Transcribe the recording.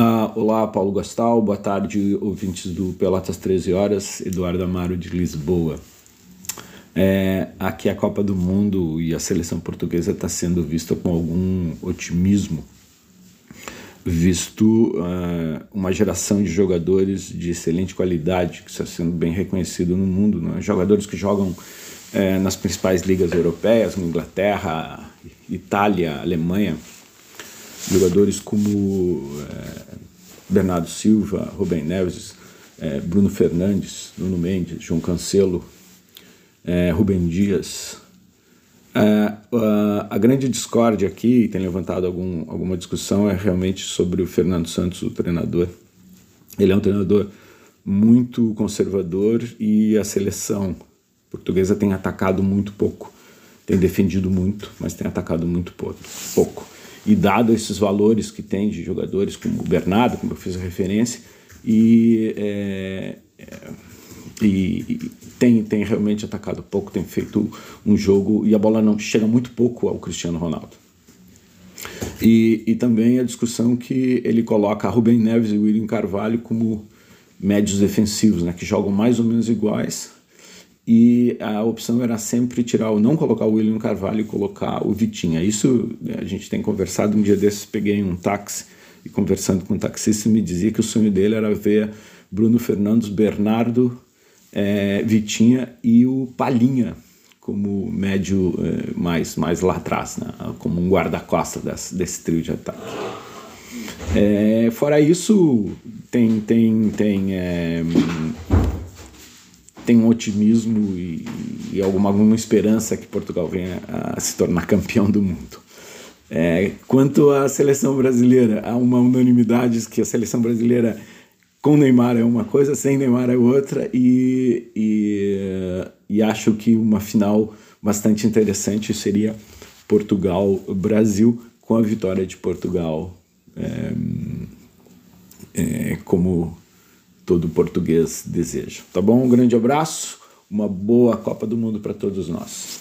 Ah, olá, Paulo Gastal, boa tarde, ouvintes do Pelotas 13 Horas, Eduardo Amaro de Lisboa. É, aqui a Copa do Mundo e a seleção portuguesa está sendo vista com algum otimismo, visto uh, uma geração de jogadores de excelente qualidade, que está sendo bem reconhecido no mundo, né? jogadores que jogam é, nas principais ligas europeias, como Inglaterra, Itália, Alemanha, jogadores como é, Bernardo Silva, Rubem Neves, é, Bruno Fernandes, Nuno Mendes, João Cancelo, é, Rubem Dias. A, grande discórdia aqui, tem levantado algum, alguma discussão, é realmente sobre o Fernando Santos, o treinador. Ele é um treinador muito conservador e a seleção portuguesa tem atacado muito pouco. Tem defendido muito, mas tem atacado muito pouco. E dado esses valores que tem de jogadores como o Bernardo, como eu fiz a referência, e, é, é, e, tem, tem realmente atacado pouco, tem feito um jogo e a bola não chega muito pouco ao Cristiano Ronaldo. E, e também a discussão que ele coloca Rubem Neves e William Carvalho como médios defensivos, né, que jogam mais ou menos iguais, e a opção era sempre tirar o não colocar o William Carvalho e colocar o Vitinha. Isso né, a gente tem conversado. Um dia desses peguei um táxi e conversando com o um taxista me dizia que o sonho dele era ver Bruno Fernandes, Bernardo, é, Vitinha e o Palinha como médio é, mais mais lá atrás, né? como um guarda-costa desse, trio de ataque. É, fora isso, tem tem tem tem um otimismo e, e alguma, alguma esperança que Portugal venha a se tornar campeão do mundo. É, quanto à seleção brasileira, há uma unanimidade que a seleção brasileira com Neymar é uma coisa, sem Neymar é outra, e, e, e acho que uma final bastante interessante seria Portugal-Brasil, com a vitória de Portugal é, é, como todo português deseja. Tá bom? Um grande abraço, uma boa Copa do Mundo para todos nós.